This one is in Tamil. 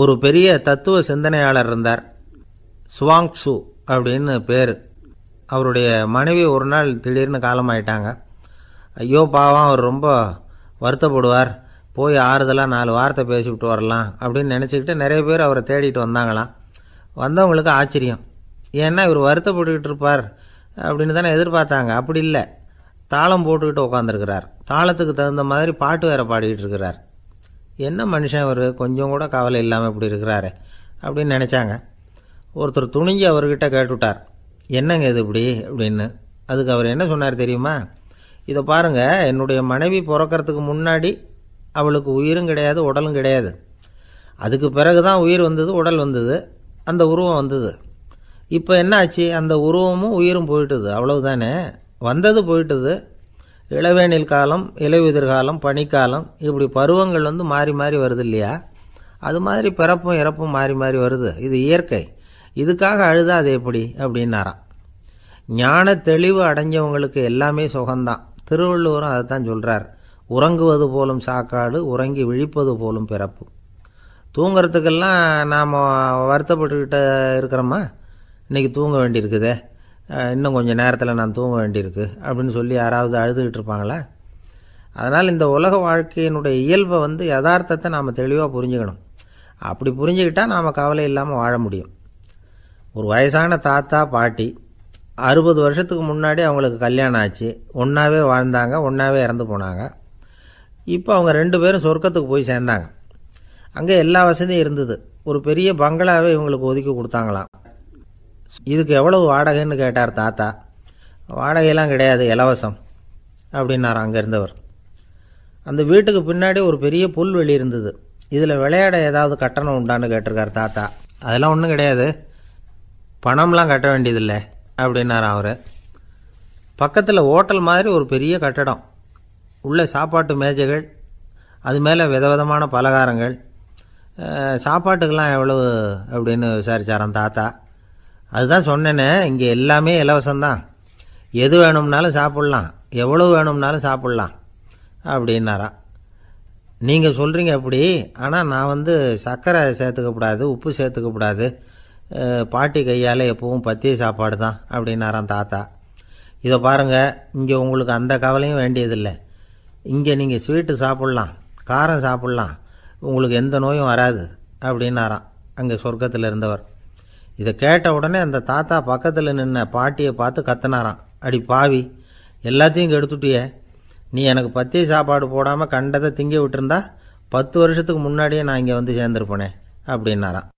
ஒரு பெரிய தத்துவ சிந்தனையாளர் இருந்தார். சுவாங்சு அப்படின்னு பேர். அவருடைய மனைவி ஒரு நாள் திடீர்னு காலமாயிட்டாங்க. ஐயோ பாவம் அவர் ரொம்ப வருத்தப்படுவார். போய் ஆறுதலாக நாலு வார்த்தை பேசிவிட்டு வரலாம் அப்படின்னு நினச்சிக்கிட்டு நிறைய பேர் அவரை தேடிட்டு வந்தாங்களாம். வந்தவங்களுக்கு ஆச்சரியம். ஏன்னா இவர் வருத்தப்பட்டுக்கிட்டு இருப்பார் அப்படின்னு தானே எதிர்பார்த்தாங்க. அப்படி இல்லை. தாளம் போட்டுக்கிட்டு உட்காந்துருக்கிறார் தாளத்துக்கு தகுந்த மாதிரி பாட்டு வேற பாடிக்கிட்டு இருக்கிறார். என்ன மனுஷன் அவர்? கொஞ்சம் கூட கவலை இல்லாமல் இப்படி இருக்கிறாரு. அப்படின்னு நினச்சாங்க. ஒருத்தர் துணிஞ்சு அவர்கிட்ட கேட்டுவிட்டார் என்னங்க இது இப்படி? அப்படின்னு. அதுக்கு அவர் என்ன சொன்னார் தெரியுமா? இதை பாருங்க என்னுடைய மனைவி பிறக்கறதுக்கு முன்னாடி அவளுக்கு உயிரும் கிடையாது உடலும் கிடையாது. அதுக்கு பிறகு தான் உயிர் வந்தது உடல் வந்தது அந்த உருவம் வந்தது. இப்போ என்ன ஆச்சு? அந்த உருவமும் உயிரும் போயிட்டுது. அவ்வளவுதானே? வந்தது போயிட்டுது. இளவேனில் காலம் இலையுதிர் காலம் பனிக்காலம் இப்படி பருவங்கள் வந்து மாறி மாறி வருது இல்லையா? அது மாதிரி பிறப்பும் இறப்பும் மாறி மாறி வருது. இது இயற்கை. இதுக்காக அழுதா அது எப்படி? அப்படின்னாராம். ஞான தெளிவு அடைஞ்சவங்களுக்கு எல்லாமே சுகம்தான். திருவள்ளுவரும் அதை தான் சொல்கிறார் உறங்குவது போலும் சாக்காடு உறங்கி விழிப்பது போலும் பிறப்பு. தூங்குறதுக்கெல்லாம் நாம் வருத்தப்பட்டுக்கிட்ட இருக்கிறோமா? இன்றைக்கி தூங்க வேண்டியிருக்குதே. இன்னும் கொஞ்சம் நேரத்தில் நான் தூங்க வேண்டியிருக்கு அப்படின்னு சொல்லி யாராவது அழுதுகிட்டு இருப்பாங்களா? அதனால் இந்த உலக வாழ்க்கையினுடைய இயல்பை வந்து யதார்த்தத்தை நாம் தெளிவாக புரிஞ்சுக்கணும். அப்படி புரிஞ்சுக்கிட்டால் நாம் கவலை இல்லாமல் வாழ முடியும். ஒரு வயசான தாத்தா பாட்டி அறுபது வருஷத்துக்கு முன்னாடி அவங்களுக்கு கல்யாணம் ஆச்சு. ஒன்றாவே வாழ்ந்தாங்க ஒன்றாவே இறந்து போனாங்க. இப்போ அவங்க ரெண்டு பேரும் சொர்க்கத்துக்கு போய் சேர்ந்தாங்க. அங்கே எல்லா வசதியும் இருந்தது. ஒரு பெரிய பங்களாவே இவங்களுக்கு ஒதுக்கி கொடுத்தாங்களாம். இதுக்கு எவ்வளவு வாடகைன்னு கேட்டார் தாத்தா. வாடகையெல்லாம் கிடையாது இலவசம் அப்படின்னார் அங்கே இருந்தவர். அந்த வீட்டுக்கு பின்னாடி ஒரு பெரிய புல்வெளி இருந்தது. இதில் விளையாட ஏதாவது கட்டணம் உண்டான்னு கேட்டிருக்கார் தாத்தா. அதெல்லாம் ஒன்றும் கிடையாது. பணம்லாம் கட்ட வேண்டியதில்லை அப்படின்னார் அவர். பக்கத்தில் ஹோட்டல் மாதிரி ஒரு பெரிய கட்டடம். உள்ளே சாப்பாட்டு மேஜைகள் அது மேலே விதவிதமான பலகாரங்கள். சாப்பாட்டுக்கெல்லாம் எவ்வளவு அப்படின்னு விசாரித்தாராம் தாத்தா. அதுதான் சொன்னேனே இங்கே எல்லாமே இலவசம்தான். எது வேணும்னாலும் சாப்பிட்லாம். எவ்வளவு வேணும்னாலும் சாப்பிட்லாம். அப்படின்னாராம் நீங்கள் சொல்கிறீங்க அப்படி ஆனால் நான் வந்து சர்க்கரை சேர்த்துக்கக்கூடாது உப்பு சேர்த்துக்கக்கூடாது பாட்டி கையால் எப்பவும் பத்திய சாப்பாடு தான் அப்படின்னாராம் தாத்தா. இதை பாருங்கள் இங்கே உங்களுக்கு அந்த கவலையும் வேண்டியதில்லை. இங்கே நீங்கள் ஸ்வீட்டு சாப்பிட்லாம் காரம் சாப்பிட்லாம். உங்களுக்கு எந்த நோயும் வராது அப்படின்னாராம். அங்கே சொர்க்கத்தில் இருந்தவர் இதை கேட்ட உடனே அந்த தாத்தா பக்கத்தில் நின்ன பாட்டியை பார்த்து கத்துனாராம். அடி பாவி எல்லாத்தையும் கெடுத்துட்டியே. நீ எனக்கு பத்திய சாப்பாடு போடாமல் கண்டதை திங்க விட்டுருந்தா பத்து வருஷத்துக்கு முன்னாடியே நான் இங்கே வந்து சேர்ந்துருப்பேனே அப்படின்னாராம்.